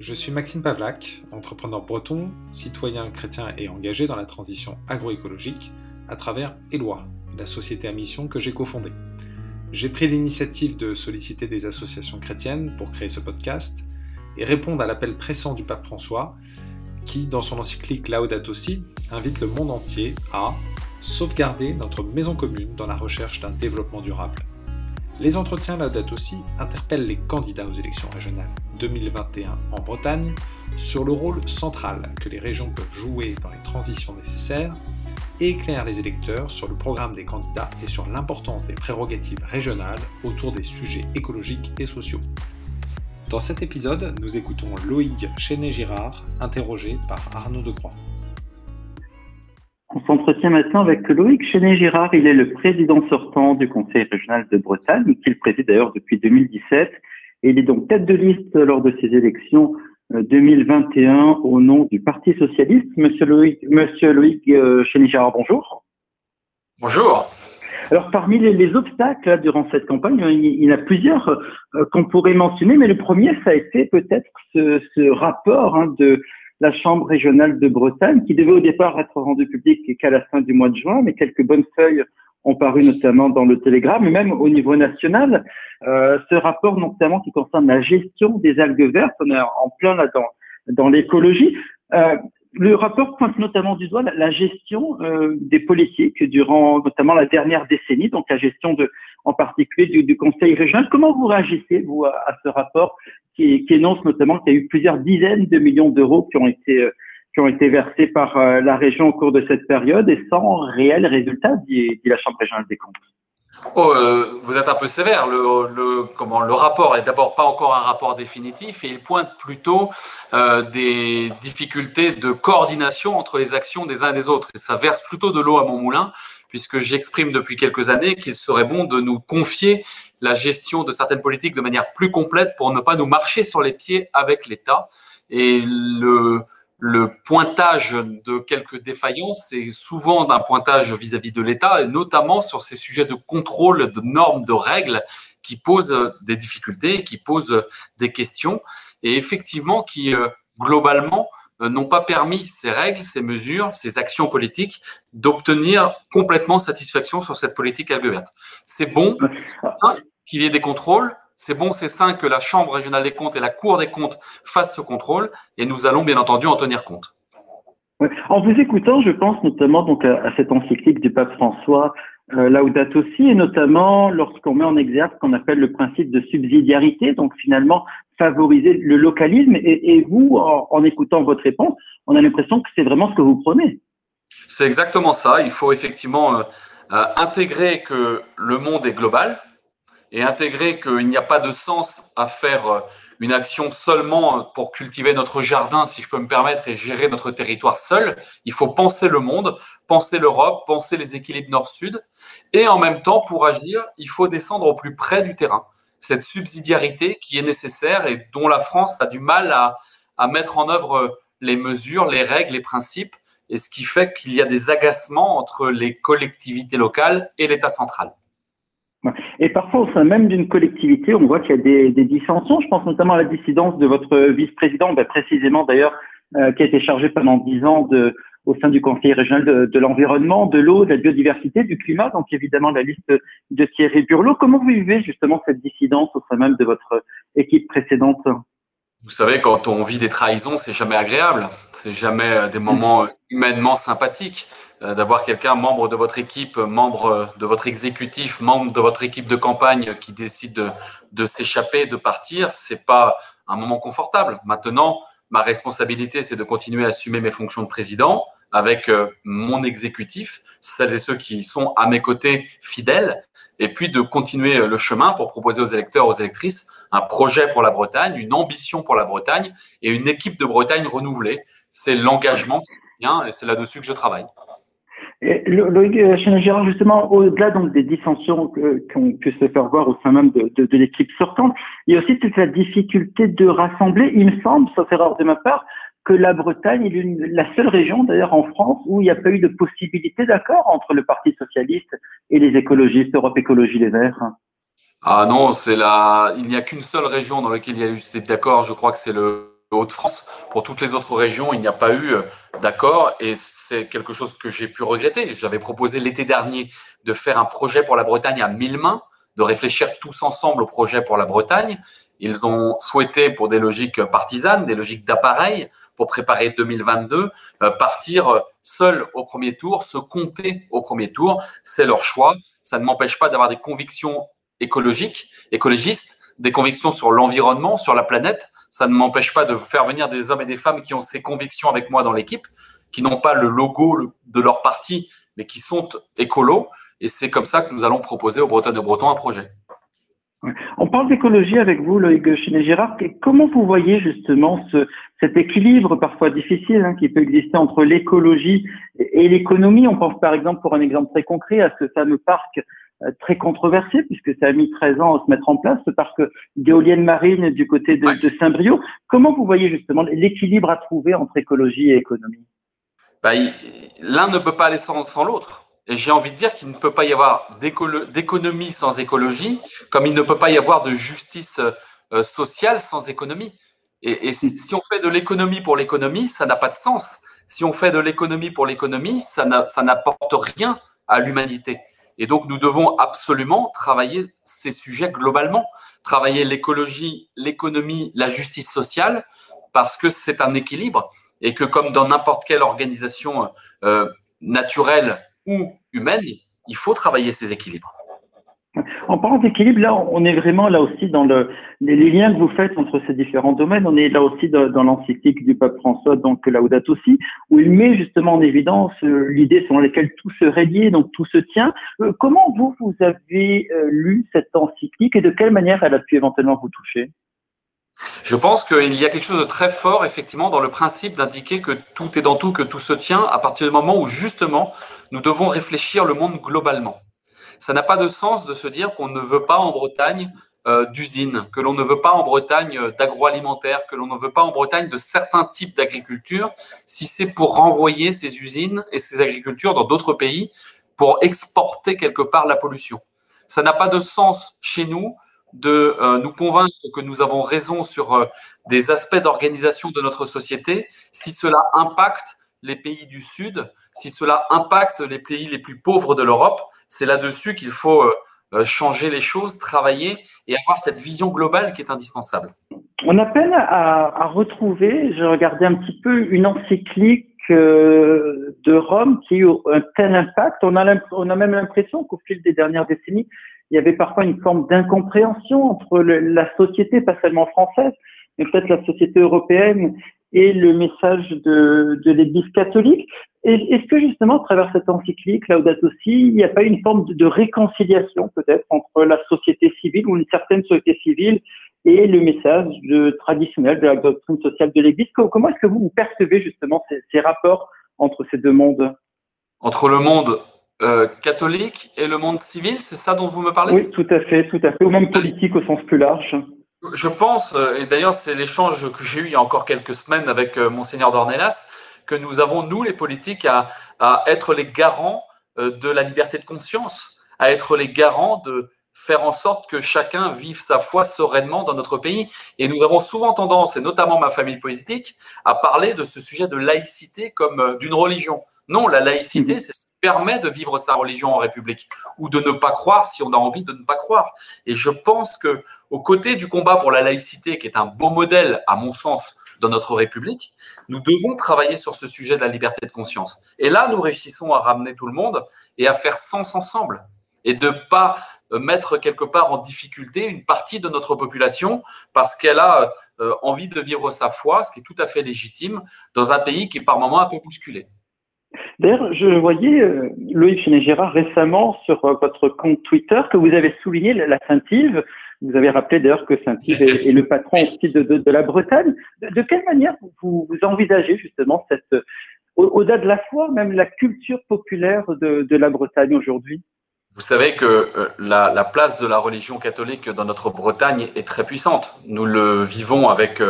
Je suis Maxime Pavlak, entrepreneur breton, citoyen chrétien et engagé dans la transition agroécologique à travers Eloi, la société à mission que j'ai cofondée. J'ai pris l'initiative de solliciter des associations chrétiennes pour créer ce podcast et répondre à l'appel pressant du pape François qui, dans son encyclique Laudato Si, invite le monde entier à sauvegarder notre maison commune dans la recherche d'un développement durable. Les entretiens Laudato Si interpellent les candidats aux élections régionales 2021 en Bretagne sur le rôle central que les régions peuvent jouer dans les transitions nécessaires et éclairent les électeurs sur le programme des candidats et sur l'importance des prérogatives régionales autour des sujets écologiques et sociaux. Dans cet épisode, nous écoutons Loïc Chenet-Girard, interrogé par Arnaud Decroix. On s'entretient maintenant avec Loïc Chenet-Girard. Il est le président sortant du Conseil régional de Bretagne, qu'il préside d'ailleurs depuis 2017 il est donc tête de liste lors de ces élections 2021 euh, au nom du Parti socialiste. Monsieur Loïc, Monsieur Loïc euh, bonjour. Bonjour. Alors parmi les, obstacles durant cette campagne, il, y en a plusieurs euh, qu'on pourrait mentionner, mais le premier, ça a été peut-être ce, rapport hein, de la Chambre régionale de Bretagne qui devait au départ être rendu public qu'à la fin du mois de juin, mais quelques bonnes feuilles ont paru notamment dans le Télégramme, et même au niveau national. Euh, ce rapport notamment qui concerne la gestion des algues vertes, on est en plein là dans, dans l'écologie. Euh, le rapport pointe notamment du doigt la, gestion euh, des politiques durant notamment la dernière décennie, donc la gestion de, en particulier du, du Conseil régional. Comment vous réagissez vous à, ce rapport qui, qui, énonce notamment qu'il y a eu plusieurs dizaines de millions d'euros qui ont été euh, qui ont été versés par euh, la région au cours de cette période et sans réel résultat, dit, la Chambre régionale des comptes. Oh, euh, vous êtes un peu sévère. Le, comment, le rapport est d'abord pas encore un rapport définitif et il pointe plutôt euh, des difficultés de coordination entre les actions des uns et des autres. Ça verse plutôt de l'eau à mon moulin, puisque j'exprime depuis quelques années qu'il serait bon de nous confier la gestion de certaines politiques de manière plus complète pour ne pas nous marcher sur les pieds avec l'État. Et le, le pointage de quelques défaillances c'est souvent d'un pointage vis-à-vis de l'État, et notamment sur ces sujets de contrôle, de normes, de règles qui posent des difficultés, qui posent des questions, et effectivement qui, euh, globalement, euh, n'ont pas permis ces règles, ces mesures, ces actions politiques d'obtenir complètement satisfaction sur cette politique algue verte. C'est bon qu'il y ait des contrôles, c'est bon, c'est sain que la Chambre régionale des comptes et la Cour des comptes fassent ce contrôle et nous allons bien entendu en tenir compte. En vous écoutant, je pense notamment donc à, cette encyclique du pape François, euh, Laudato aussi, et notamment lorsqu'on met en exergue ce qu'on appelle le principe de subsidiarité, donc finalement favoriser le localisme. Et, vous, en, écoutant votre réponse, on a l'impression que c'est vraiment ce que vous prenez. C'est exactement ça. Il faut effectivement euh, euh, intégrer que le monde est global, et intégrer qu'il n'y a pas de sens à faire euh, une action seulement pour cultiver notre jardin, si je peux me permettre, et gérer notre territoire seul. Il faut penser le monde, penser l'Europe, penser les équilibres nord-sud. Et en même temps, pour agir, il faut descendre au plus près du terrain. Cette subsidiarité qui est nécessaire et dont la France a du mal à, à mettre en œuvre les mesures, les règles, les principes, et ce qui fait qu'il y a des agacements entre les collectivités locales et l'État central. Et parfois, au sein même d'une collectivité, on voit qu'il y a des, dissensions. Je pense notamment à la dissidence de votre vice-président, ben précisément d'ailleurs, euh, qui a été chargé pendant dix ans de, au sein du Conseil régional de, de l'environnement, de l'eau, de la biodiversité, du climat, donc évidemment la liste de Thierry Burlot. Comment vous vivez justement cette dissidence au sein même de votre équipe précédente? Vous savez, quand on vit des trahisons, c'est jamais agréable, c'est jamais euh, des moments humainement sympathiques. Euh, d'avoir quelqu'un, membre de votre équipe, membre de votre exécutif, membre de votre équipe de campagne qui décide de, de s'échapper, de partir, c'est pas un moment confortable. Maintenant, ma responsabilité, c'est de continuer à assumer mes fonctions de président avec euh, mon exécutif, celles et ceux qui sont à mes côtés fidèles, et puis de continuer le chemin pour proposer aux électeurs, aux électrices, un projet pour la Bretagne, une ambition pour la Bretagne et une équipe de Bretagne renouvelée. C'est l'engagement qui vient et c'est là-dessus que je travaille. Loïc euh, Gérard, justement, au-delà donc des dissensions qu'on pu se faire voir au sein même de l'équipe sortante, il y a aussi toute la difficulté de rassembler. Il me semble, sauf erreur de ma part, que la Bretagne est la seule région d'ailleurs en France où il n'y a pas eu de possibilité d'accord entre le Parti socialiste et les écologistes, Europe Écologie Les Verts. Ah non, c'est la. Il n'y a qu'une seule région dans laquelle il y a eu cet d'accord. Je crois que c'est le Hauts-de-France. Pour toutes les autres régions, il n'y a pas eu d'accord et c'est quelque chose que j'ai pu regretter. J'avais proposé l'été dernier de faire un projet pour la Bretagne à mille mains, de réfléchir tous ensemble au projet pour la Bretagne. Ils ont souhaité, pour des logiques partisanes, des logiques d'appareil, pour préparer 2022, euh, partir seul au premier tour, se compter au premier tour. C'est leur choix. Ça ne m'empêche pas d'avoir des convictions écologiques, écologistes, des convictions sur l'environnement, sur la planète. Ça ne m'empêche pas de faire venir des hommes et des femmes qui ont ces convictions avec moi dans l'équipe, qui n'ont pas le logo de leur parti, mais qui sont écolos. Et c'est comme ça que nous allons proposer aux Bretons et Bretons un projet. On parle d'écologie avec vous, Loïc Chenet-Girard. Comment vous voyez justement ce, cet équilibre parfois difficile hein, qui peut exister entre l'écologie et l'économie? On pense par exemple, pour un exemple très concret, à ce fameux parc très controversé puisque ça a mis 13 ans à se mettre en place, ce parc d'éoliennes marines du côté de, de Saint-Brieuc. Comment vous voyez justement l'équilibre à trouver entre écologie et économie? Bah, L'un ne peut pas aller sans l'autre. Et j'ai envie de dire qu'il ne peut pas y avoir d'économie sans écologie, comme il ne peut pas y avoir de justice euh, sociale sans économie. Et, si, on fait de l'économie pour l'économie, ça n'a pas de sens. Si on fait de l'économie pour l'économie, ça n'apporte rien à l'humanité. Et donc, nous devons absolument travailler ces sujets globalement, travailler l'écologie, l'économie, la justice sociale, parce que c'est un équilibre et que comme dans n'importe quelle organisation euh, naturelle ou humaine, il faut travailler ces équilibres. En parlant d'équilibre, là, on est vraiment là aussi dans le, les, liens que vous faites entre ces différents domaines. On est là aussi dans, l'encyclique du pape François, donc Laudato aussi, où il met justement en évidence euh, l'idée selon laquelle tout se lié, donc tout se tient. Euh, comment vous, vous avez euh, lu cette encyclique et de quelle manière elle a pu éventuellement vous toucher? Je pense qu'il y a quelque chose de très fort, effectivement, dans le principe d'indiquer que tout est dans tout, que tout se tient, à partir du moment où, justement, nous devons réfléchir le monde globalement. Ça n'a pas de sens de se dire qu'on ne veut pas en Bretagne euh, d'usines, que l'on ne veut pas en Bretagne euh, d'agroalimentaire, que l'on ne veut pas en Bretagne de certains types d'agriculture, si c'est pour renvoyer ces usines et ces agricultures dans d'autres pays pour exporter quelque part la pollution. Ça n'a pas de sens chez nous de euh, nous convaincre que nous avons raison sur des aspects d'organisation de notre société si cela impacte les pays du Sud, si cela impacte les pays les plus pauvres de l'Europe. C'est là-dessus qu'il faut euh, changer les choses, travailler et avoir cette vision globale qui est indispensable. On a peine à, retrouver, je regardais un petit peu, une encyclique de Rome qui a eu un tel impact. On a, on a même l'impression qu'au fil des dernières décennies, il y avait parfois une forme d'incompréhension entre la société, pas seulement française, mais peut-être la société européenne et le message de, de l'Église catholique. Est-ce que justement, à travers cette encyclique, Laudato aussi, il n'y a pas une forme de, réconciliation peut-être entre la société civile ou une certaine société civile et le message de, traditionnel de la doctrine sociale de l'Église? Comment est-ce que vous, vous percevez justement ces, ces rapports entre ces deux mondes? Entre le monde euh, catholique et le monde civil, c'est ça dont vous me parlez? Oui, tout à fait, tout à fait, ou même politique au sens plus large. Je pense, euh, et d'ailleurs c'est l'échange que j'ai eu il y a encore quelques semaines avec euh, monseigneur Dornelas, que nous avons, nous les politiques, à, à être les garants de la liberté de conscience, à être les garants de faire en sorte que chacun vive sa foi sereinement dans notre pays. Et nous avons souvent tendance, et notamment ma famille politique, à parler de ce sujet de laïcité comme d'une religion. Non, la laïcité, mhm. c'est ce qui permet de vivre sa religion en République ou de ne pas croire si on a envie de ne pas croire. Et je pense que aux côtés du combat pour la laïcité, qui est un beau modèle, à mon sens, dans notre République, nous devons travailler sur ce sujet de la liberté de conscience. Et là, nous réussissons à ramener tout le monde et à faire sens ensemble et de pas mettre quelque part en difficulté une partie de notre population parce qu'elle a euh, envie de vivre sa foi, ce qui est tout à fait légitime, dans un pays qui est par moments un peu bousculé. D'ailleurs, je voyais euh, Loïc Chenet-Gérard récemment sur euh, votre compte Twitter que vous avez souligné la, Saint-Yves. Vous avez rappelé d'ailleurs que Saint-Yves est, le patron aussi de, la Bretagne. De, quelle manière vous, envisagez justement cette, au-delà de la foi, même la culture populaire de, la Bretagne aujourd'hui? Vous savez que euh, la, la, place de la religion catholique dans notre Bretagne est très puissante. Nous le vivons avec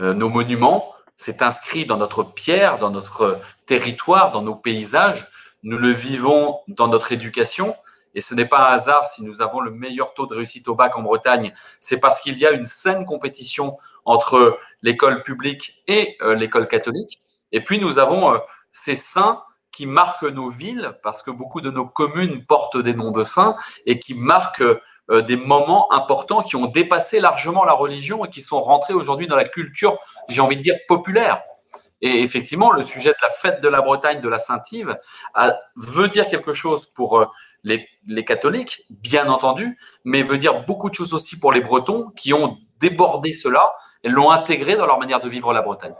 nos monuments, c'est inscrit dans notre pierre, dans notre territoire, dans nos paysages. Nous le vivons dans notre éducation. Et ce n'est pas un hasard si nous avons le meilleur taux de réussite au bac en Bretagne. C'est parce qu'il y a une saine compétition entre l'école publique et l'école catholique. Et puis nous avons ces saints qui marquent nos villes, parce que beaucoup de nos communes portent des noms de saints, et qui marquent euh, des moments importants qui ont dépassé largement la religion et qui sont rentrés aujourd'hui dans la culture, j'ai envie de dire, populaire. Et effectivement, le sujet de la fête de la Bretagne, de la Saint-Yves, veut dire quelque chose pour euh, les, les, catholiques, bien entendu, mais veut dire beaucoup de choses aussi pour les Bretons qui ont débordé cela et l'ont intégré dans leur manière de vivre la Bretagne.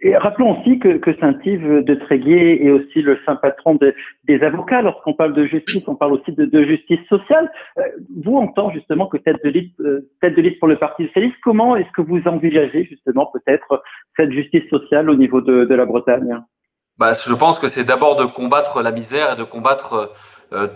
Et rappelons aussi que, que Saint-Yves de Tréguier est aussi le saint patron des avocats. Lorsqu'on parle de justice, on parle aussi de, de justice sociale. Euh, vous, en tant justement que tête de liste, euh, tête de liste pour le Parti socialiste, comment est-ce que vous envisagez justement peut-être cette justice sociale au niveau de, de la Bretagne? Bah, Je pense que c'est d'abord de combattre la misère et de combattre euh,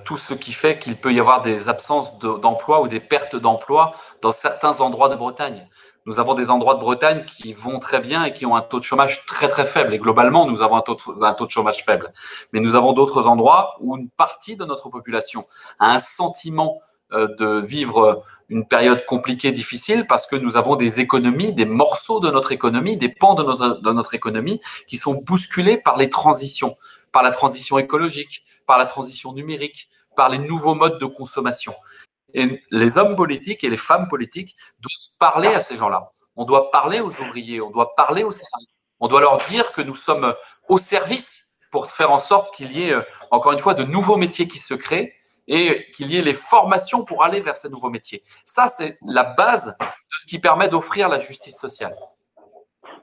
tout ce qui fait qu'il peut y avoir des absences d'emploi ou des pertes d'emploi dans certains endroits de Bretagne nous avons des endroits de Bretagne qui vont très bien et qui ont un taux de chômage très très faible. Et globalement, nous avons un taux de, chômage faible. Mais nous avons d'autres endroits où une partie de notre population a un sentiment euh, de vivre une période compliquée, difficile, parce que nous avons des économies, des morceaux de notre économie, des pans de notre économie qui sont bousculés par les transitions, par la transition écologique, par la transition numérique, par les nouveaux modes de consommation. Et les hommes politiques et les femmes politiques doivent parler à ces gens-là. On doit parler aux ouvriers, on doit parler aux services. On doit leur dire que nous sommes au service pour faire en sorte qu'il y ait, euh, encore une fois, de nouveaux métiers qui se créent et qu'il y ait les formations pour aller vers ces nouveaux métiers. Ça, c'est la base de ce qui permet d'offrir la justice sociale.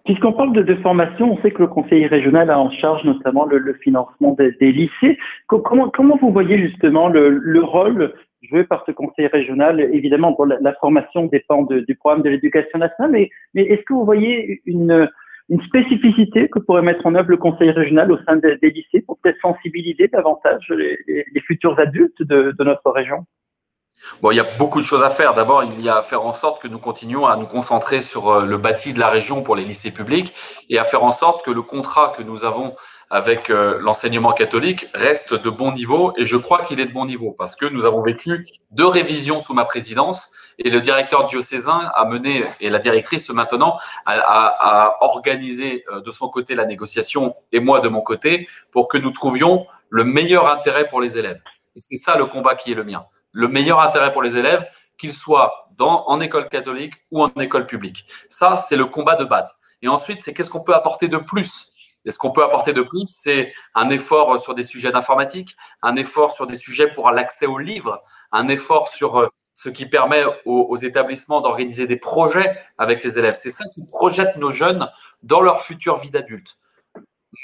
Puisqu'on parle de, formation, on sait que le conseil régional a en charge notamment le, financement des, lycées. Comment, vous voyez justement le, le rôle joué par ce conseil régional? Évidemment, la, formation dépend du programme de l'éducation nationale, mais, est-ce que vous voyez une, spécificité que pourrait mettre en œuvre le conseil régional au sein des, lycées pour peut-être sensibiliser davantage les, futurs adultes de, notre région? Bon, il y a beaucoup de choses à faire. D'abord, il y a à faire en sorte que nous continuions à nous concentrer sur euh, le bâti de la région pour les lycées publics et à faire en sorte que le contrat que nous avons avec euh, l'enseignement catholique reste de bon niveau et je crois qu'il est de bon niveau parce que nous avons vécu deux révisions sous ma présidence et le directeur diocésain a mené et la directrice maintenant a, a, organisé euh, de son côté la négociation et moi de mon côté pour que nous trouvions le meilleur intérêt pour les élèves. Et c'est ça le combat qui est le mien. Le meilleur intérêt pour les élèves, qu'ils soient dans, en école catholique ou en école publique. Ça, c'est le combat de base. Et ensuite, c'est qu'est-ce qu'on peut apporter de plus? Et ce qu'on peut apporter de plus, c'est un effort sur des sujets d'informatique, un effort sur des sujets pour l'accès aux livres, un effort sur euh, ce qui permet aux, établissements d'organiser des projets avec les élèves. C'est ça qui projette nos jeunes dans leur future vie d'adulte.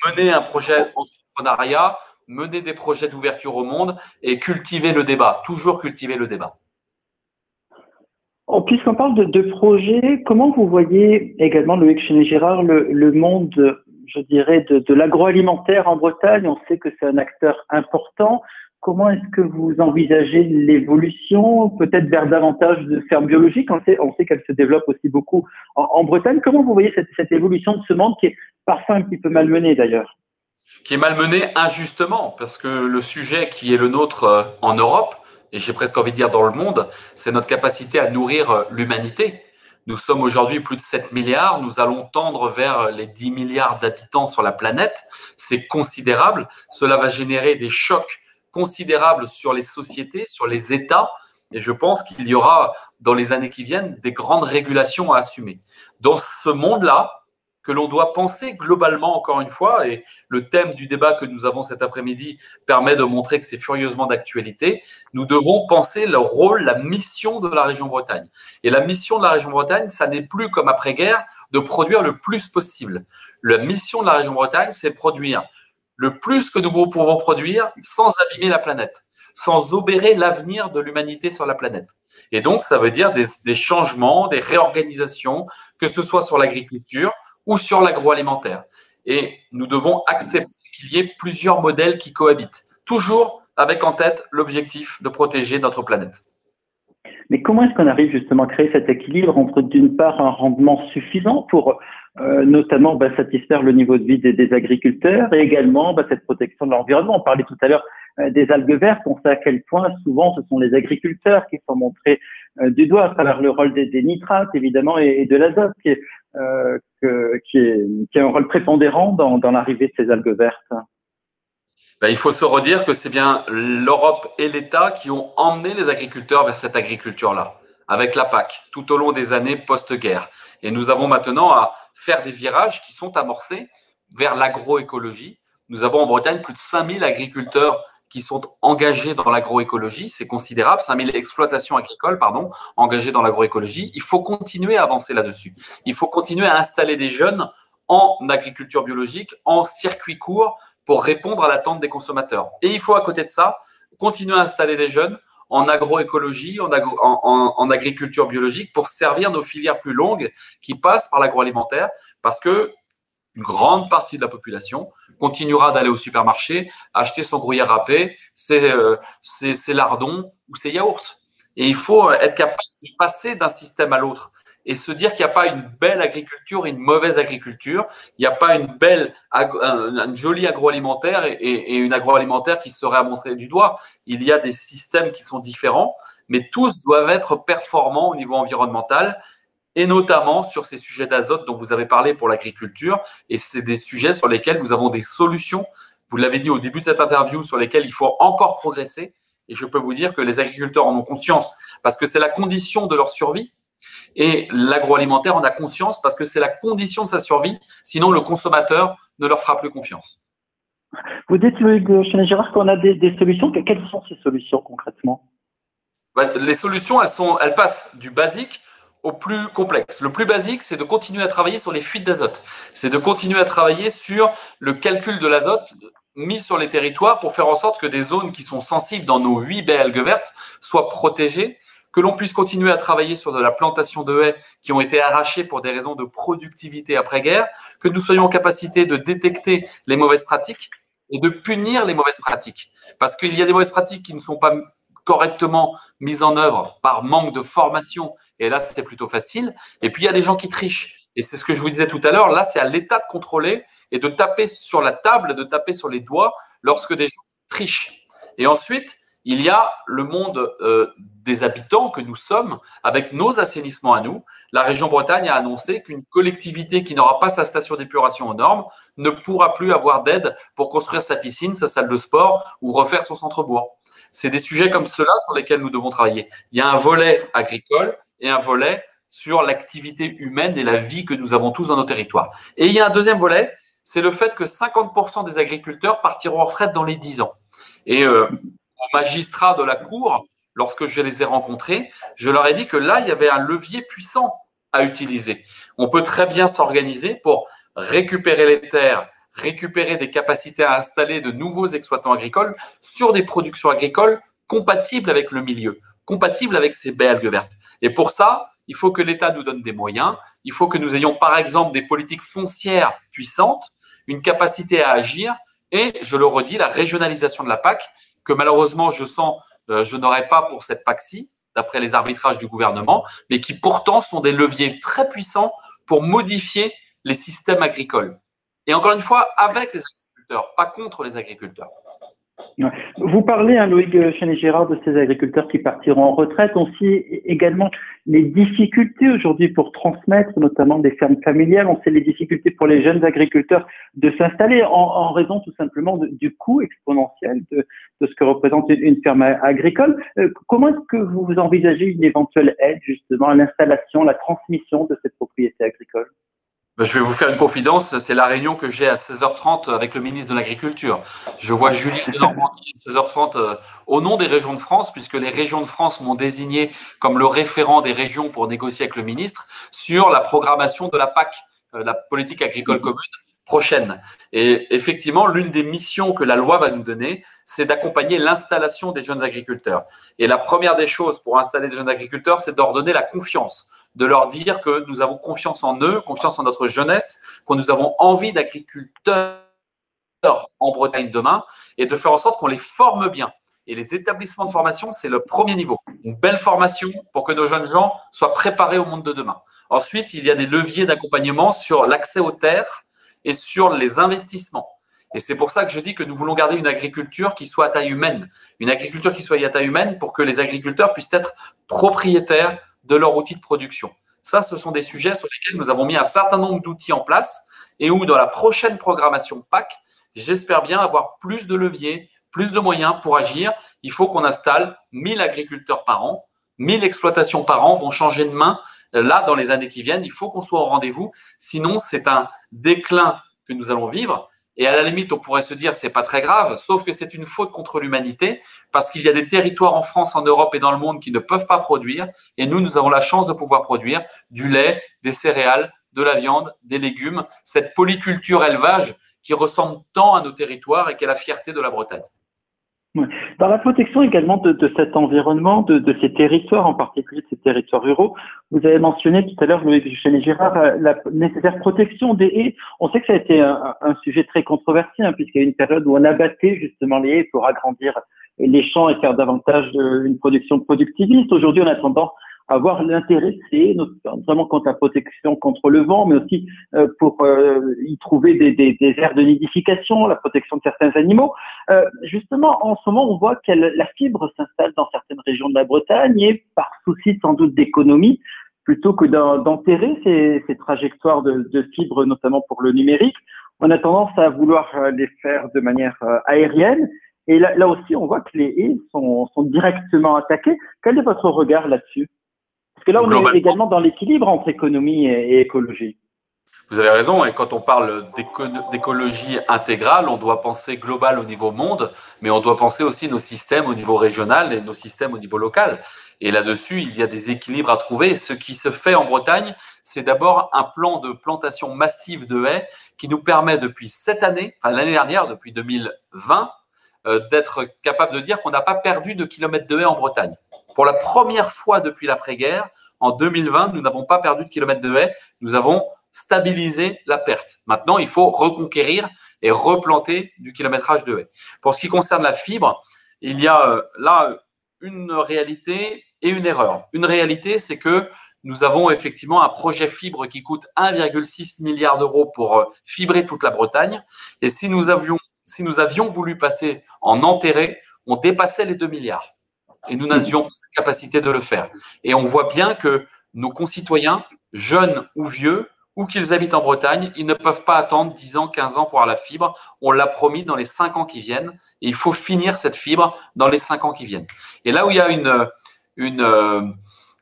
Mener un projet entrepreneuriat, mener des projets d'ouverture au monde et cultiver le débat, toujours cultiver le débat. Puisqu'on parle de, de projets, comment vous voyez également, Loïc Chenet-Gérard, le, monde je dirais, de, l'agroalimentaire en Bretagne? On sait que c'est un acteur important. Comment est-ce que vous envisagez l'évolution, peut-être vers davantage de fermes biologiques? On sait, on qu'elle se développe aussi beaucoup en, Bretagne. Comment vous voyez cette, cette, évolution de ce monde qui est parfois un petit peu malmené d'ailleurs? Qui est malmené injustement, parce que le sujet qui est le nôtre euh, en Europe, et j'ai presque envie de dire dans le monde, c'est notre capacité à nourrir euh, l'humanité. Nous sommes aujourd'hui plus de 7 milliards. Nous allons tendre vers les 10 milliards d'habitants sur la planète. C'est considérable. Cela va générer des chocs considérables sur les sociétés, sur les États. Et je pense qu'il y aura, dans les années qui viennent, des grandes régulations à assumer. Dans ce monde-là, que l'on doit penser globalement, encore une fois, et le thème du débat que nous avons cet après-midi permet de montrer que c'est furieusement d'actualité, nous devons penser le rôle, la mission de la région Bretagne. Et la mission de la région Bretagne, ça n'est plus comme après-guerre de produire le plus possible. La mission de la région Bretagne, c'est produire le plus que nous pouvons produire sans abîmer la planète, sans obérer l'avenir de l'humanité sur la planète. Et donc, ça veut dire des, des changements, des réorganisations, que ce soit sur l'agriculture, ou sur l'agroalimentaire. Et nous devons accepter qu'il y ait plusieurs modèles qui cohabitent, toujours avec en tête l'objectif de protéger notre planète. Mais comment est-ce qu'on arrive justement à créer cet équilibre entre d'une part un rendement suffisant pour euh, notamment bah, satisfaire le niveau de vie des, agriculteurs et également bah, cette protection de l'environnement? On parlait tout à l'heure des algues vertes. On sait à quel point souvent ce sont les agriculteurs qui sont montrés du doigt à travers le rôle des, nitrates évidemment et, de l'azote qui, a un rôle prépondérant dans, dans l'arrivée de ces algues vertes. Ben, il faut se redire que c'est bien l'Europe et l'État qui ont emmené les agriculteurs vers cette agriculture-là, avec la PAC, tout au long des années post-guerre. Et nous avons maintenant à faire des virages qui sont amorcés vers l'agroécologie. Nous avons en Bretagne plus de 5000 agriculteurs qui sont engagés dans l'agroécologie. C'est considérable, 5000 exploitations agricoles, pardon, engagées dans l'agroécologie. Il faut continuer à avancer là-dessus. Il faut continuer à installer des jeunes en agriculture biologique, en circuit court, pour répondre à l'attente des consommateurs. Et il faut à côté de ça continuer à installer des jeunes en agroécologie, en, en, agriculture biologique pour servir nos filières plus longues qui passent par l'agroalimentaire parce que une grande partie de la population continuera d'aller au supermarché acheter son gruyère râpé, ses, euh, ses lardons ou ses yaourts. Et il faut être capable de passer d'un système à l'autre et se dire qu'il n'y a pas une belle agriculture et une mauvaise agriculture, il n'y a pas une belle, jolie agroalimentaire et, une agroalimentaire qui serait à montrer du doigt. Il y a des systèmes qui sont différents, mais tous doivent être performants au niveau environnemental et notamment sur ces sujets d'azote dont vous avez parlé pour l'agriculture. Et c'est des sujets sur lesquels nous avons des solutions. Vous l'avez dit au début de cette interview, sur lesquels il faut encore progresser. Et je peux vous dire que les agriculteurs en ont conscience parce que c'est la condition de leur survie. Et l'agroalimentaire en a conscience parce que c'est la condition de sa survie. Sinon, le consommateur ne leur fera plus confiance. Vous dites, Louis Gérard, qu'on a des, solutions. Quelles sont ces solutions concrètement? Bah, Les solutions, elles, sont, elles passent du basique au plus complexe. Le plus basique, c'est de continuer à travailler sur les fuites d'azote. C'est de continuer à travailler sur le calcul de l'azote mis sur les territoires pour faire en sorte que des zones qui sont sensibles dans nos huit baies algues vertes soient protégées que l'on puisse continuer à travailler sur de la plantation de haies qui ont été arrachées pour des raisons de productivité après-guerre, que nous soyons en capacité de détecter les mauvaises pratiques et de punir les mauvaises pratiques. Parce qu'il y a des mauvaises pratiques qui ne sont pas correctement mises en œuvre par manque de formation, et là c'était plutôt facile. Et puis il y a des gens qui trichent. Et c'est ce que je vous disais tout à l'heure, là c'est à l'État de contrôler et de taper sur la table, de taper sur les doigts lorsque des gens trichent. Et ensuite, il y a le monde euh, des habitants que nous sommes, avec nos assainissements à nous. La région Bretagne a annoncé qu'une collectivité qui n'aura pas sa station d'épuration aux normes ne pourra plus avoir d'aide pour construire sa piscine, sa salle de sport ou refaire son centre-bourg. C'est des sujets comme cela sur lesquels nous devons travailler. Il y a un volet agricole et un volet sur l'activité humaine et la vie que nous avons tous dans nos territoires. Et il y a un deuxième volet, c'est le fait que 50% des agriculteurs partiront en retraite dans les 10 ans. Et euh, magistrats de la Cour, lorsque je les ai rencontrés, je leur ai dit que là, il y avait un levier puissant à utiliser. On peut très bien s'organiser pour récupérer les terres, récupérer des capacités à installer de nouveaux exploitants agricoles sur des productions agricoles compatibles avec le milieu, compatibles avec ces baies algues vertes. Et pour ça, il faut que l'État nous donne des moyens. Il faut que nous ayons, par exemple, des politiques foncières puissantes, une capacité à agir et, je le redis, la régionalisation de la PAC que malheureusement je sens euh, je n'aurai pas pour cette PAC-ci, d'après les arbitrages du gouvernement, mais qui pourtant sont des leviers très puissants pour modifier les systèmes agricoles. Et encore une fois, avec les agriculteurs, pas contre les agriculteurs. Vous parlez, hein, Loïc Chenet-Gérard, de ces agriculteurs qui partiront en retraite. On sait également les difficultés aujourd'hui pour transmettre, notamment des fermes familiales. On sait les difficultés pour les jeunes agriculteurs de s'installer en, raison tout simplement du coût exponentiel de, ce que représente une, ferme agricole. Euh, comment est-ce que vous envisagez une éventuelle aide justement à l'installation, la transmission de cette propriété agricole je vais vous faire une confidence, c'est la réunion que j'ai à 16h30 avec le ministre de l'Agriculture. Je vois Julie de Normandie à 16h30 euh, au nom des régions de France, puisque les régions de France m'ont désigné comme le référent des régions pour négocier avec le ministre sur la programmation de la PAC, euh, la politique agricole commune prochaine. Et effectivement, l'une des missions que la loi va nous donner, c'est d'accompagner l'installation des jeunes agriculteurs. Et la première des choses pour installer des jeunes agriculteurs, c'est d'ordonner la confiance de leur dire que nous avons confiance en eux, confiance en notre jeunesse, que nous avons envie d'agriculteurs en Bretagne demain et de faire en sorte qu'on les forme bien. Et les établissements de formation, c'est le premier niveau. Une belle formation pour que nos jeunes gens soient préparés au monde de demain. Ensuite, il y a des leviers d'accompagnement sur l'accès aux terres et sur les investissements. Et c'est pour ça que je dis que nous voulons garder une agriculture qui soit à taille humaine. Une agriculture qui soit à taille humaine pour que les agriculteurs puissent être propriétaires de leur outil de production. Ça, ce sont des sujets sur lesquels nous avons mis un certain nombre d'outils en place et où, dans la prochaine programmation PAC, j'espère bien avoir plus de leviers, plus de moyens pour agir. Il faut qu'on installe 1000 agriculteurs par an, 1000 exploitations par an vont changer de main. Là, dans les années qui viennent, il faut qu'on soit au rendez-vous. Sinon, c'est un déclin que nous allons vivre. Et à la limite, on pourrait se dire c'est pas très grave, sauf que c'est une faute contre l'humanité parce qu'il y a des territoires en France, en Europe et dans le monde qui ne peuvent pas produire. Et nous, nous avons la chance de pouvoir produire du lait, des céréales, de la viande, des légumes, cette polyculture élevage qui ressemble tant à nos territoires et qui est la fierté de la Bretagne. Dans la protection également de, cet environnement, de, ces territoires, en particulier de ces territoires ruraux, vous avez mentionné tout à l'heure, Duchesne Girard, euh, la nécessaire protection des haies. On sait que ça a été un, sujet très controversé, hein, puisqu'il y a eu une période où on abattait justement les haies pour agrandir les champs et faire davantage une production productiviste. Aujourd'hui, on a tendance avoir l'intérêt, c'est notamment contre la protection contre le vent, mais aussi euh, pour euh, y trouver des, des, des, aires de nidification, la protection de certains animaux. Euh, justement, en ce moment, on voit que la fibre s'installe dans certaines régions de la Bretagne et par souci sans doute d'économie, plutôt que d'enterrer ces, ces, trajectoires de, de fibres, notamment pour le numérique, on a tendance à vouloir les faire de manière aérienne. Et là, là aussi, on voit que les haies sont, sont directement attaquées. Quel est votre regard là-dessus? Que là, on est également dans l'équilibre entre économie et, écologie. Vous avez raison, et quand on parle d'écologie intégrale, on doit penser global au niveau monde, mais on doit penser aussi nos systèmes au niveau régional et nos systèmes au niveau local. Et là-dessus, il y a des équilibres à trouver. Ce qui se fait en Bretagne, c'est d'abord un plan de plantation massive de haies qui nous permet depuis cette année, enfin l'année dernière, depuis 2020, euh, d'être capable de dire qu'on n'a pas perdu de kilomètres de haies en Bretagne. Pour la première fois depuis l'après-guerre, en 2020, nous n'avons pas perdu de kilomètres de haies, nous avons stabilisé la perte. Maintenant, il faut reconquérir et replanter du kilométrage de haies. Pour ce qui concerne la fibre, il y a euh, là une réalité et une erreur. Une réalité, c'est que nous avons effectivement un projet fibre qui coûte 1,6 milliard d'euros pour euh, fibrer toute la Bretagne. Et si nous avions, si nous avions voulu passer en enterré, on dépassait les 2 milliards et nous n'avions la capacité de le faire. Et on voit bien que nos concitoyens, jeunes ou vieux, ou qu'ils habitent en Bretagne, ils ne peuvent pas attendre 10 ans, 15 ans pour avoir la fibre. On l'a promis dans les 5 ans qui viennent. Et il faut finir cette fibre dans les 5 ans qui viennent. Et là où il y a une, euh,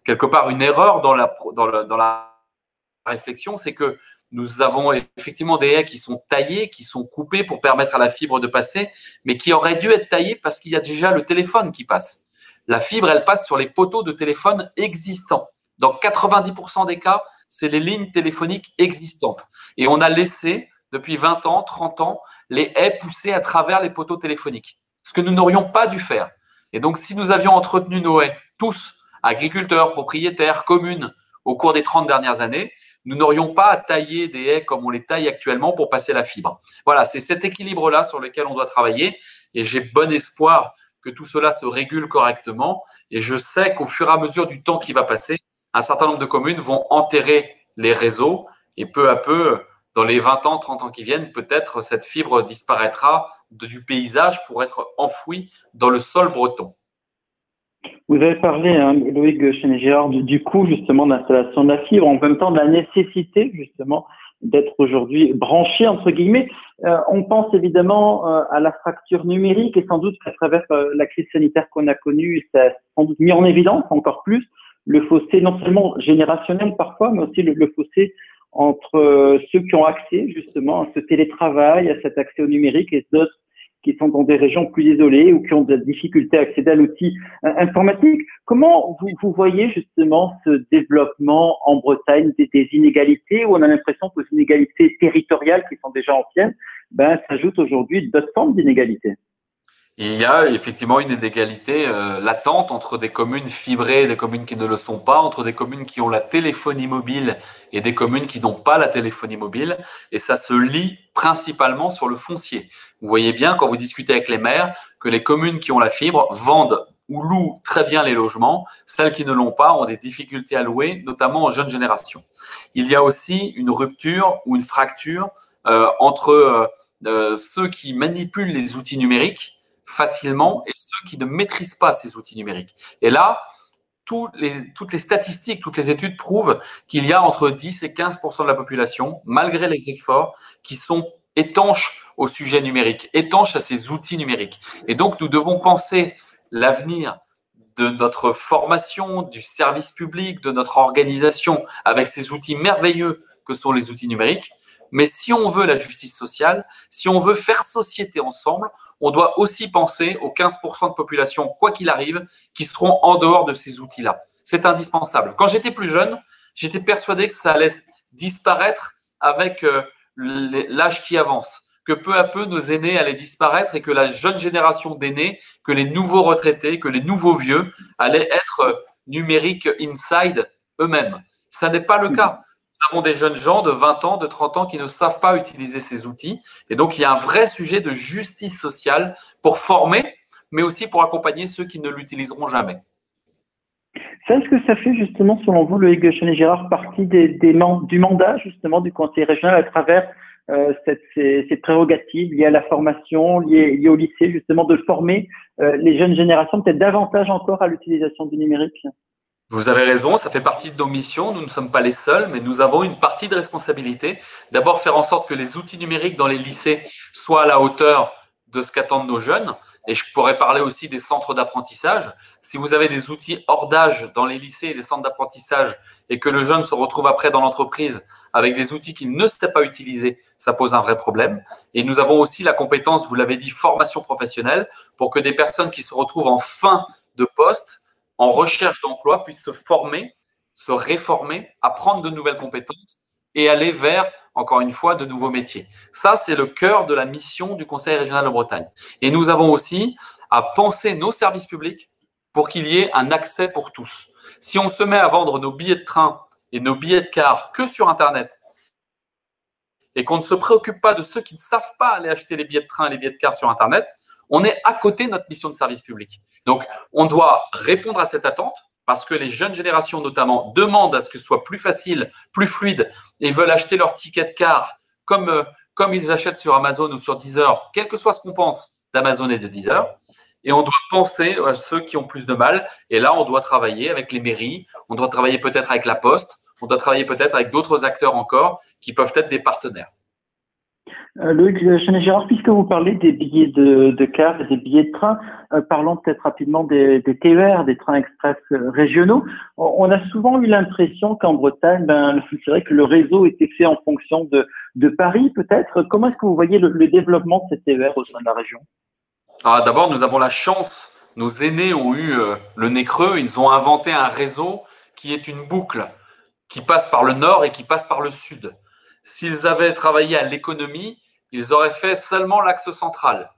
quelque part une erreur dans la, dans la réflexion, c'est que nous avons effectivement des haies qui sont taillées, qui sont coupées pour permettre à la fibre de passer, mais qui auraient dû être taillées parce qu'il y a déjà le téléphone qui passe. La fibre, elle passe sur les poteaux de téléphone existants. Dans 90% des cas, c'est les lignes téléphoniques existantes. Et on a laissé, depuis 20 ans, 30 ans, les haies pousser à travers les poteaux téléphoniques. Ce que nous n'aurions pas dû faire. Et donc, si nous avions entretenu nos haies, tous, agriculteurs, propriétaires, communes, au cours des 30 dernières années, nous n'aurions pas à tailler des haies comme on les taille actuellement pour passer la fibre. Voilà, c'est cet équilibre-là sur lequel on doit travailler. Et j'ai bon espoir que tout cela se régule correctement. Et je sais qu'au fur et à mesure du temps qui va passer, un certain nombre de communes vont enterrer les réseaux et peu à peu, dans les 20 ans, 30 ans qui viennent, peut-être cette fibre disparaîtra du paysage pour être enfouie dans le sol breton. Vous avez parlé, hein, Loïc Chénégéard, du, du coût justement d'installation de la fibre, en même temps de la nécessité justement d'être aujourd'hui branché entre guillemets. Euh, on pense évidemment euh, à la fracture numérique et sans doute qu'à travers euh, la crise sanitaire qu'on a connue, ça a sans doute mis en évidence encore plus le fossé non seulement générationnel parfois, mais aussi le, le fossé entre ceux qui ont accès justement à ce télétravail, à cet accès au numérique et d'autres qui sont dans des régions plus isolées ou qui ont des difficultés à accéder à l'outil euh, informatique. Comment vous, vous, voyez justement ce développement en Bretagne des, des inégalités où on a l'impression que les inégalités territoriales qui sont déjà anciennes ben, s'ajoutent aujourd'hui d'autres formes d'inégalités? Il y a effectivement une inégalité euh, latente entre des communes fibrées et des communes qui ne le sont pas, entre des communes qui ont la téléphonie mobile et des communes qui n'ont pas la téléphonie mobile. Et ça se lie principalement sur le foncier. Vous voyez bien quand vous discutez avec les maires que les communes qui ont la fibre vendent ou louent très bien les logements. Celles qui ne l'ont pas ont des difficultés à louer, notamment aux jeunes générations. Il y a aussi une rupture ou une fracture euh, entre euh, ceux qui manipulent les outils numériques facilement et ceux qui ne maîtrisent pas ces outils numériques. Et là, toutes les statistiques, toutes les études prouvent qu'il y a entre 10 et 15% de la population, malgré les efforts, qui sont étanches au sujet numérique, étanches à ces outils numériques. Et donc, nous devons penser l'avenir de notre formation, du service public, de notre organisation avec ces outils merveilleux que sont les outils numériques. Mais si on veut la justice sociale, si on veut faire société ensemble, on doit aussi penser aux 15% de population, quoi qu'il arrive, qui seront en dehors de ces outils-là. C'est indispensable. Quand j'étais plus jeune, j'étais persuadé que ça allait disparaître avec euh, l'âge qui avance, que peu à peu nos aînés allaient disparaître et que la jeune génération d'aînés, que les nouveaux retraités, que les nouveaux vieux allaient être euh, numériques inside eux-mêmes. Ça n'est pas le cas. Nous avons des jeunes gens de 20 ans, de 30 ans qui ne savent pas utiliser ces outils. Et donc, il y a un vrai sujet de justice sociale pour former, mais aussi pour accompagner ceux qui ne l'utiliseront jamais. Est-ce que ça fait justement, selon vous, le et Gérard, partie du mandat justement du Conseil régional à travers euh, cette, ces, prérogatives liées à la formation, liées, au lycée, justement, de former euh, les jeunes générations peut-être davantage encore à l'utilisation du numérique? Vous avez raison, ça fait partie de nos missions. Nous ne sommes pas les seuls, mais nous avons une partie de responsabilité. D'abord, faire en sorte que les outils numériques dans les lycées soient à la hauteur de ce qu'attendent nos jeunes. Et je pourrais parler aussi des centres d'apprentissage. Si vous avez des outils hors d'âge dans les lycées et les centres d'apprentissage et que le jeune se retrouve après dans l'entreprise avec des outils qu'il ne sait pas utiliser, ça pose un vrai problème. Et nous avons aussi la compétence, vous l'avez dit, formation professionnelle pour que des personnes qui se retrouvent en fin de poste en recherche d'emploi puissent se former, se réformer, apprendre de nouvelles compétences et aller vers, encore une fois, de nouveaux métiers. Ça, c'est le cœur de la mission du Conseil régional de Bretagne. Et nous avons aussi à penser nos services publics pour qu'il y ait un accès pour tous. Si on se met à vendre nos billets de train et nos billets de car que sur Internet, et qu'on ne se préoccupe pas de ceux qui ne savent pas aller acheter les billets de train et les billets de car sur Internet, on est à côté de notre mission de service public. Donc, on doit répondre à cette attente parce que les jeunes générations, notamment, demandent à ce que ce soit plus facile, plus fluide et veulent acheter leur ticket de car comme, euh, comme ils achètent sur Amazon ou sur Deezer, quel que soit ce qu'on pense d'Amazon et de Deezer. Et on doit penser à ceux qui ont plus de mal. Et là, on doit travailler avec les mairies, on doit travailler peut-être avec la Poste, on doit travailler peut-être avec d'autres acteurs encore qui peuvent être des partenaires. Euh, Loïc Gérard, puisque vous parlez des billets de, de et des billets de train, euh, parlons peut-être rapidement des, TER, des trains express euh, régionaux. On, a souvent eu l'impression qu'en Bretagne, ben, c'est vrai que le réseau était fait en fonction de, Paris, peut-être. Comment est-ce que vous voyez le, développement de ces TER au sein de la région? Ah, D'abord, nous avons la chance. Nos aînés ont eu le nez creux. Ils ont inventé un réseau qui est une boucle qui passe par le nord et qui passe par le sud. S'ils avaient travaillé à l'économie, ils auraient fait seulement l'axe central,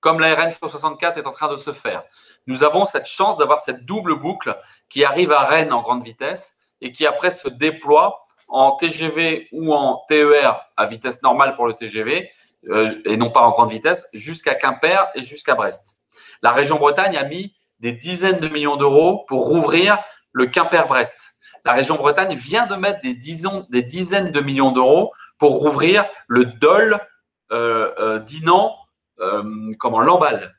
comme la RN 164 est en train de se faire. Nous avons cette chance d'avoir cette double boucle qui arrive à Rennes en grande vitesse et qui après se déploie en TGV ou en TER à vitesse normale pour le TGV euh, et non pas en grande vitesse jusqu'à Quimper et jusqu'à Brest. La région Bretagne a mis des dizaines de millions d'euros pour rouvrir le Quimper-Brest. La région Bretagne vient de mettre des, dizaines de millions d'euros pour rouvrir le Dol euh, Dinan, euh, comment l'emballe.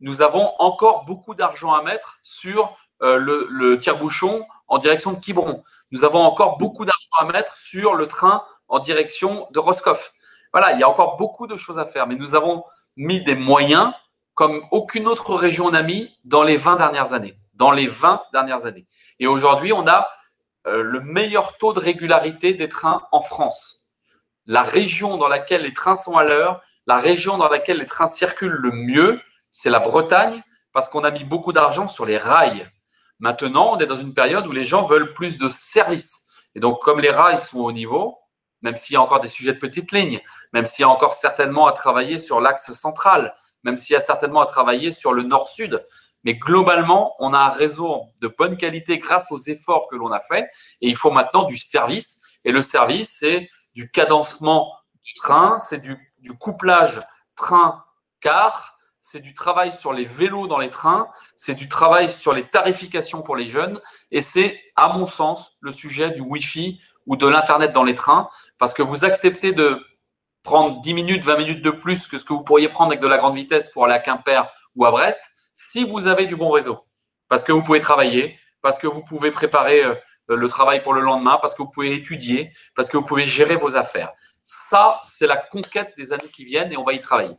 Nous avons encore beaucoup d'argent à mettre sur le, le tire-bouchon en direction de Quiberon. Nous avons encore beaucoup d'argent à mettre sur le train en direction de Roscoff. Voilà, il y a encore beaucoup de choses à faire, mais nous avons mis des moyens comme aucune autre région n'a mis dans les 20 dernières années. Dans les 20 dernières années. Et aujourd'hui, on a le meilleur taux de régularité des trains en France la région dans laquelle les trains sont à l'heure, la région dans laquelle les trains circulent le mieux, c'est la Bretagne, parce qu'on a mis beaucoup d'argent sur les rails. Maintenant, on est dans une période où les gens veulent plus de services. Et donc, comme les rails sont au niveau, même s'il y a encore des sujets de petites lignes, même s'il y a encore certainement à travailler sur l'axe central, même s'il y a certainement à travailler sur le nord-sud, mais globalement, on a un réseau de bonne qualité grâce aux efforts que l'on a faits. Et il faut maintenant du service. Et le service, c'est du cadencement du train, c'est du, couplage train-car, c'est du travail sur les vélos dans les trains, c'est du travail sur les tarifications pour les jeunes, et c'est, à mon sens, le sujet du Wi-Fi ou de l'Internet dans les trains, parce que vous acceptez de prendre 10 minutes, 20 minutes de plus que ce que vous pourriez prendre avec de la grande vitesse pour aller à Quimper ou à Brest, si vous avez du bon réseau. Parce que vous pouvez travailler, parce que vous pouvez préparer euh, le travail pour le lendemain, parce que vous pouvez étudier, parce que vous pouvez gérer vos affaires. Ça, c'est la conquête des années qui viennent et on va y travailler.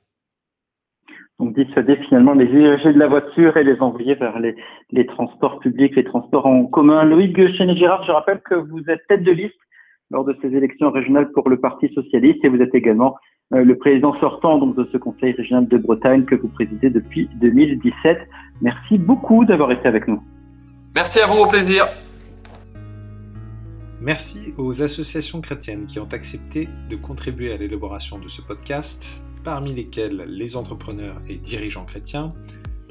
Donc dissuader finalement les usagers de la voiture et les envoyer vers les, les transports publics, les transports en commun. Loïc Chenet-Girard, je rappelle que vous êtes tête de liste lors de ces élections régionales pour le Parti socialiste et vous êtes également euh, le président sortant donc de ce Conseil régional de Bretagne que vous présidez depuis 2017. Merci beaucoup d'avoir été avec nous. Merci à vous, au plaisir. Merci aux associations chrétiennes qui ont accepté de contribuer à l'élaboration de ce podcast, parmi lesquelles les entrepreneurs et dirigeants chrétiens,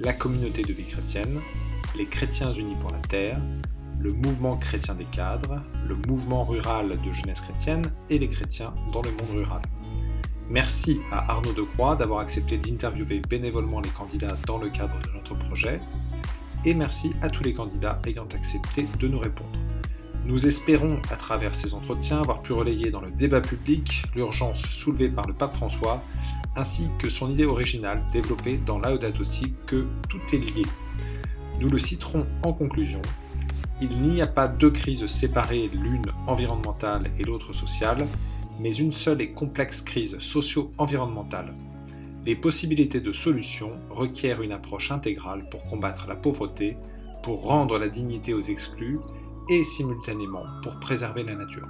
la communauté de vie chrétienne, les chrétiens unis pour la terre, le mouvement chrétien des cadres, le mouvement rural de jeunesse chrétienne et les chrétiens dans le monde rural. Merci à Arnaud Decroix d'avoir accepté d'interviewer bénévolement les candidats dans le cadre de notre projet. Et merci à tous les candidats ayant accepté de nous répondre. Nous espérons, à travers ces entretiens, avoir pu relayer dans le débat public l'urgence soulevée par le pape François, ainsi que son idée originale développée dans Laudato que tout est lié. Nous le citerons en conclusion il n'y a pas deux crises séparées, l'une environnementale et l'autre sociale, mais une seule et complexe crise socio-environnementale. Les possibilités de solution requièrent une approche intégrale pour combattre la pauvreté, pour rendre la dignité aux exclus et simultanément pour préserver la nature.